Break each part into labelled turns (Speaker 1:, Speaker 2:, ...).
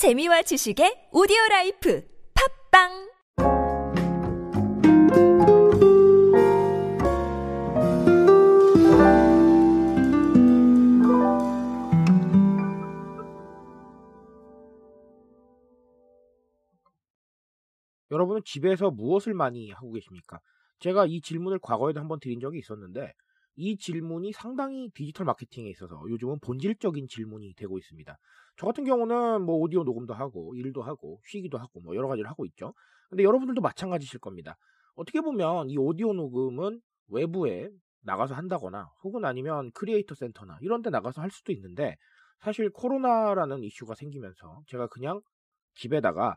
Speaker 1: 재미와 지식의 오디오 라이프 팟빵
Speaker 2: 여러분은 집에서 무엇을 많이 하고 계십니까? 제가 이 질문을 과거에도 한번 드린 적이 있었는데 이 질문이 상당히 디지털 마케팅에 있어서 요즘은 본질적인 질문이 되고 있습니다. 저 같은 경우는 뭐 오디오 녹음도 하고 일도 하고 쉬기도 하고 뭐 여러 가지를 하고 있죠. 근데 여러분들도 마찬가지실 겁니다. 어떻게 보면 이 오디오 녹음은 외부에 나가서 한다거나 혹은 아니면 크리에이터 센터나 이런 데 나가서 할 수도 있는데 사실 코로나라는 이슈가 생기면서 제가 그냥 집에다가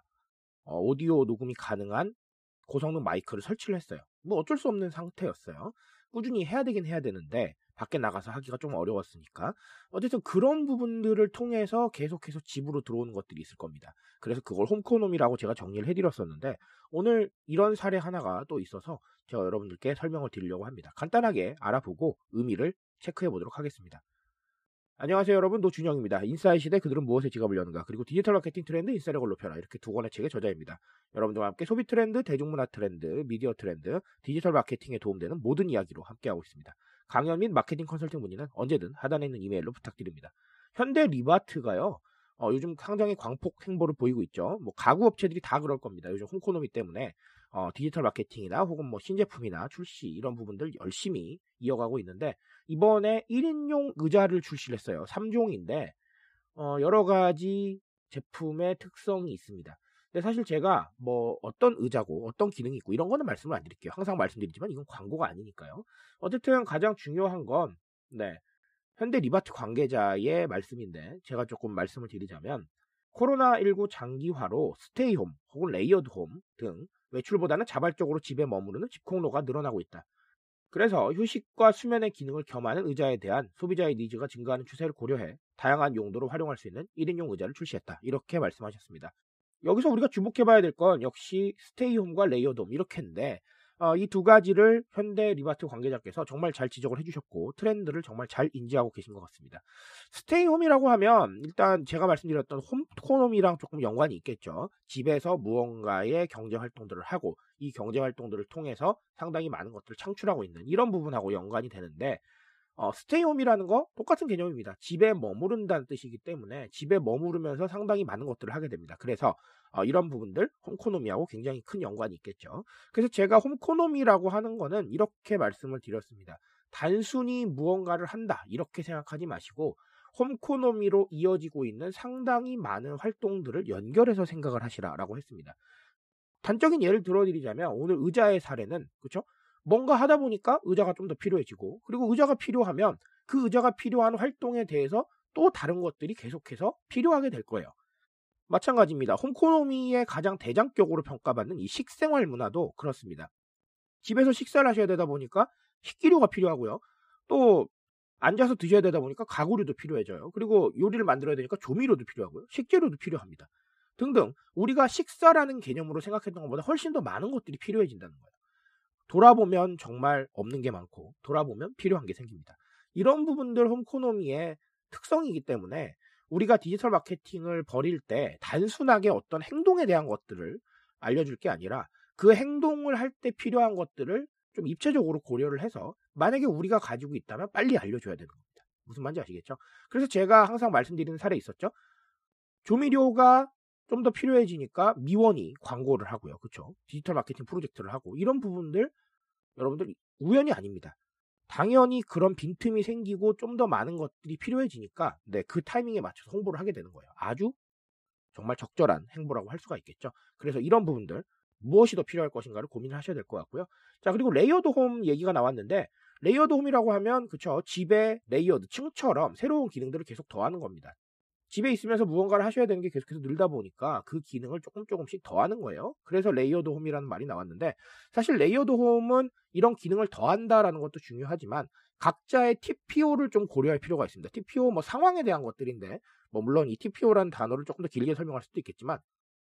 Speaker 2: 어, 오디오 녹음이 가능한 고성능 마이크를 설치를 했어요. 뭐 어쩔 수 없는 상태였어요. 꾸준히 해야 되긴 해야 되는데 밖에 나가서 하기가 좀 어려웠으니까 어쨌든 그런 부분들을 통해서 계속해서 집으로 들어오는 것들이 있을 겁니다. 그래서 그걸 homeconomy라고 제가 정리를 해드렸었는데 오늘 이런 사례 하나가 또 있어서 제가 여러분들께 설명을 드리려고 합니다. 간단하게 알아보고 의미를 체크해 보도록 하겠습니다. 안녕하세요 여러분 노준영입니다. 인싸의 시대 그들은 무엇에 지갑을 여는가 그리고 디지털 마케팅 트렌드 인싸력을 높여라 이렇게 두 권의 책의 저자입니다. 여러분들과 함께 소비 트렌드, 대중문화 트렌드, 미디어 트렌드, 디지털 마케팅에 도움되는 모든 이야기로 함께하고 있습니다. 강연 및 마케팅 컨설팅 문의는 언제든 하단에 있는 이메일로 부탁드립니다. 현대 리바트가요. 어, 요즘 상당히 광폭 행보를 보이고 있죠. 뭐 가구 업체들이 다 그럴 겁니다. 요즘 홍코노미 때문에 어, 디지털 마케팅이나 혹은 뭐 신제품이나 출시 이런 부분들 열심히 이어가고 있는데 이번에 1인용 의자를 출시를 했어요. 3종인데 어, 여러 가지 제품의 특성이 있습니다. 근데 사실 제가 뭐 어떤 의자고 어떤 기능이 있고 이런 거는 말씀을 안 드릴게요. 항상 말씀드리지만 이건 광고가 아니니까요. 어쨌든 가장 중요한 건 네. 현대 리바트 관계자의 말씀인데 제가 조금 말씀을 드리자면 코로나19 장기화로 stay home 혹은 layered home 등 외출보다는 자발적으로 집에 머무르는 집콕러가 늘어나고 있다. 그래서 휴식과 수면의 기능을 겸하는 의자에 대한 소비자의 needs가 증가하는 추세를 고려해 다양한 용도로 활용할 수 있는 1인용 의자를 출시했다. 이렇게 말씀하셨습니다. 여기서 우리가 주목해봐야 될 건 역시 stay home과 layered home 이렇게인데 어, 이 두 가지를 현대 리바트 관계자께서 정말 잘 지적을 해주셨고 트렌드를 정말 잘 인지하고 계신 것 같습니다. stay home이라고 하면 일단 제가 말씀드렸던 homeconomy랑 조금 연관이 있겠죠. 집에서 무언가의 경제 활동들을 하고 이 경제 활동들을 통해서 상당히 많은 것들을 창출하고 있는 이런 부분하고 연관이 되는데 어, stay home이라는 거 똑같은 개념입니다. 집에 머무른다는 뜻이기 때문에 집에 머무르면서 상당히 많은 것들을 하게 됩니다. 그래서 어, 이런 부분들 홈코노미하고 굉장히 큰 연관이 있겠죠. 그래서 제가 홈코노미라고 하는 거는 이렇게 말씀을 드렸습니다. 단순히 무언가를 한다 이렇게 생각하지 마시고 홈코노미로 이어지고 있는 상당히 많은 활동들을 연결해서 생각을 하시라라고 했습니다. 단적인 예를 들어드리자면 오늘 의자의 사례는 그렇죠? 뭔가 하다 보니까 의자가 좀 더 필요해지고 그리고 의자가 필요하면 그 의자가 필요한 활동에 대해서 또 다른 것들이 계속해서 필요하게 될 거예요. 마찬가지입니다. 홈코노미의 가장 대장격으로 평가받는 이 식생활 문화도 그렇습니다. 집에서 식사를 하셔야 되다 보니까 식기류가 필요하고요. 또 앉아서 드셔야 되다 보니까 가구류도 필요해져요. 그리고 요리를 만들어야 되니까 조미료도 필요하고요. 식재료도 필요합니다. 등등 우리가 식사라는 개념으로 생각했던 것보다 훨씬 더 많은 것들이 필요해진다는 거예요. 돌아보면 정말 없는 게 많고 돌아보면 필요한 게 생깁니다. 이런 부분들 홈코노미의 특성이기 때문에 우리가 디지털 마케팅을 벌일 때 단순하게 어떤 행동에 대한 것들을 알려줄 게 아니라 그 행동을 할 때 필요한 것들을 좀 입체적으로 고려를 해서 만약에 우리가 가지고 있다면 빨리 알려줘야 되는 겁니다. 무슨 말인지 아시겠죠? 그래서 제가 항상 말씀드리는 사례 있었죠? 조미료가 좀 더 필요해지니까 미원이 광고를 하고요. 그쵸? 디지털 마케팅 프로젝트를 하고 이런 부분들 여러분들 우연이 아닙니다. 당연히 그런 빈틈이 생기고 좀 더 많은 것들이 필요해지니까 네, 그 타이밍에 맞춰서 홍보를 하게 되는 거예요. 아주 정말 적절한 행보라고 할 수가 있겠죠. 그래서 이런 부분들 무엇이 더 필요할 것인가를 고민을 하셔야 될 것 같고요. 자, 그리고 layered home 얘기가 나왔는데 layered home이라고 하면 그쵸 집에 layered 층처럼 새로운 기능들을 계속 더하는 겁니다. 집에 있으면서 무언가를 하셔야 되는 게 계속해서 늘다 보니까 그 기능을 조금 조금씩 더하는 거예요. 그래서 layered home이라는 말이 나왔는데 사실 layered home은 이런 기능을 더한다라는 것도 중요하지만 각자의 TPO를 좀 고려할 필요가 있습니다. TPO 뭐 상황에 대한 것들인데 뭐 물론 이 TPO라는 단어를 조금 더 길게 설명할 수도 있겠지만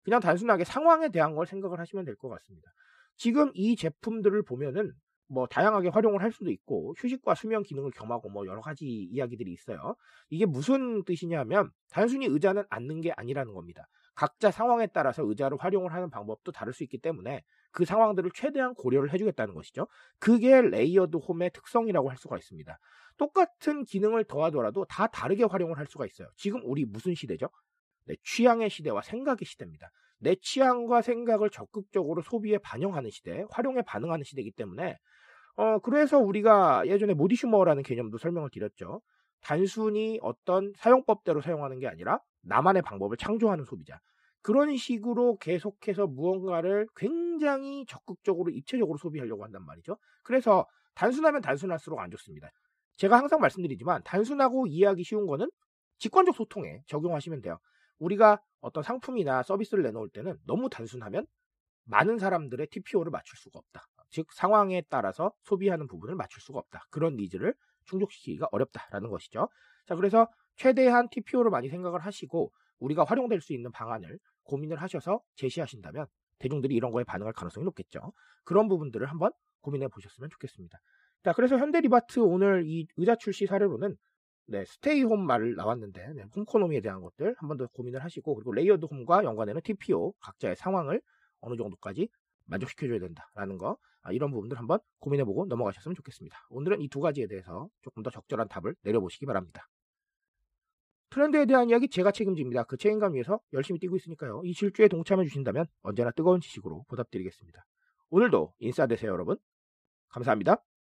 Speaker 2: 그냥 단순하게 상황에 대한 걸 생각을 하시면 될 것 같습니다. 지금 이 제품들을 보면은 뭐 다양하게 활용을 할 수도 있고 휴식과 수면 기능을 겸하고 뭐 여러 가지 이야기들이 있어요. 이게 무슨 뜻이냐면 단순히 의자는 앉는 게 아니라는 겁니다. 각자 상황에 따라서 의자를 활용을 하는 방법도 다를 수 있기 때문에 그 상황들을 최대한 고려를 해주겠다는 것이죠. 그게 layered home의 특성이라고 할 수가 있습니다. 똑같은 기능을 더하더라도 다 다르게 활용을 할 수가 있어요. 지금 우리 무슨 시대죠? 네, 취향의 시대와 생각의 시대입니다. 내 취향과 생각을 적극적으로 소비에 반영하는 시대, 활용에 반응하는 시대이기 때문에 어, 그래서 우리가 예전에 modisumer라는 개념도 설명을 드렸죠. 단순히 어떤 사용법대로 사용하는 게 아니라 나만의 방법을 창조하는 소비자. 그런 식으로 계속해서 무언가를 굉장히 적극적으로 입체적으로 소비하려고 한단 말이죠. 그래서 단순하면 단순할수록 안 좋습니다. 제가 항상 말씀드리지만 단순하고 이해하기 쉬운 거는 직관적 소통에 적용하시면 돼요. 우리가 어떤 상품이나 서비스를 내놓을 때는 너무 단순하면 많은 사람들의 TPO를 맞출 수가 없다. 즉 상황에 따라서 소비하는 부분을 맞출 수가 없다. 그런 needs를 충족시키기가 어렵다라는 것이죠. 자, 그래서 최대한 TPO를 많이 생각을 하시고 우리가 활용될 수 있는 방안을 고민을 하셔서 제시하신다면 대중들이 이런 거에 반응할 가능성이 높겠죠. 그런 부분들을 한번 고민해 보셨으면 좋겠습니다. 자, 그래서 현대리바트 오늘 이 의자 출시 사례로는 네, stay home 말 나왔는데 네, homeconomy에 대한 것들 한 번 더 고민을 하시고 그리고 layered home과 연관되는 TPO 각자의 상황을 어느 정도까지 만족시켜줘야 된다라는 거 아, 이런 부분들 한번 고민해보고 넘어가셨으면 좋겠습니다. 오늘은 이 두 가지에 대해서 조금 더 적절한 답을 내려보시기 바랍니다. 트렌드에 대한 이야기 제가 책임집니다. 그 책임감 위해서 열심히 뛰고 있으니까요. 이 질주에 동참해 주신다면 언제나 뜨거운 지식으로 보답드리겠습니다. 오늘도 인싸 되세요 여러분. 감사합니다.